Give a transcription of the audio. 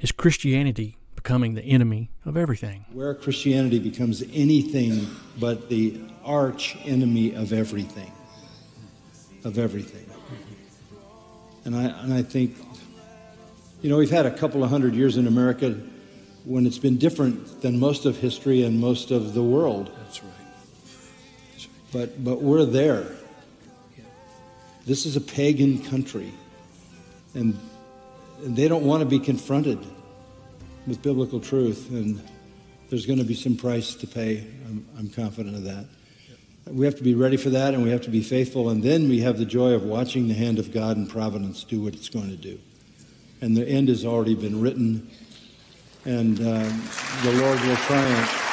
is Christianity becoming the enemy of everything? Where Christianity becomes anything but the arch enemy of everything. Of everything. And I, and I think, you know, we've had a couple of hundred years in America when it's been different than most of history and most of the world. That's right. That's right. But, but we're there. This is a pagan country. And, they don't want to be confronted with biblical truth. And there's going to be some price to pay. I'm, I'm confident of that. We have to be ready for that and we have to be faithful. And then we have the joy of watching the hand of God and providence do what it's going to do. And the end has already been written, and uh, the Lord will triumph.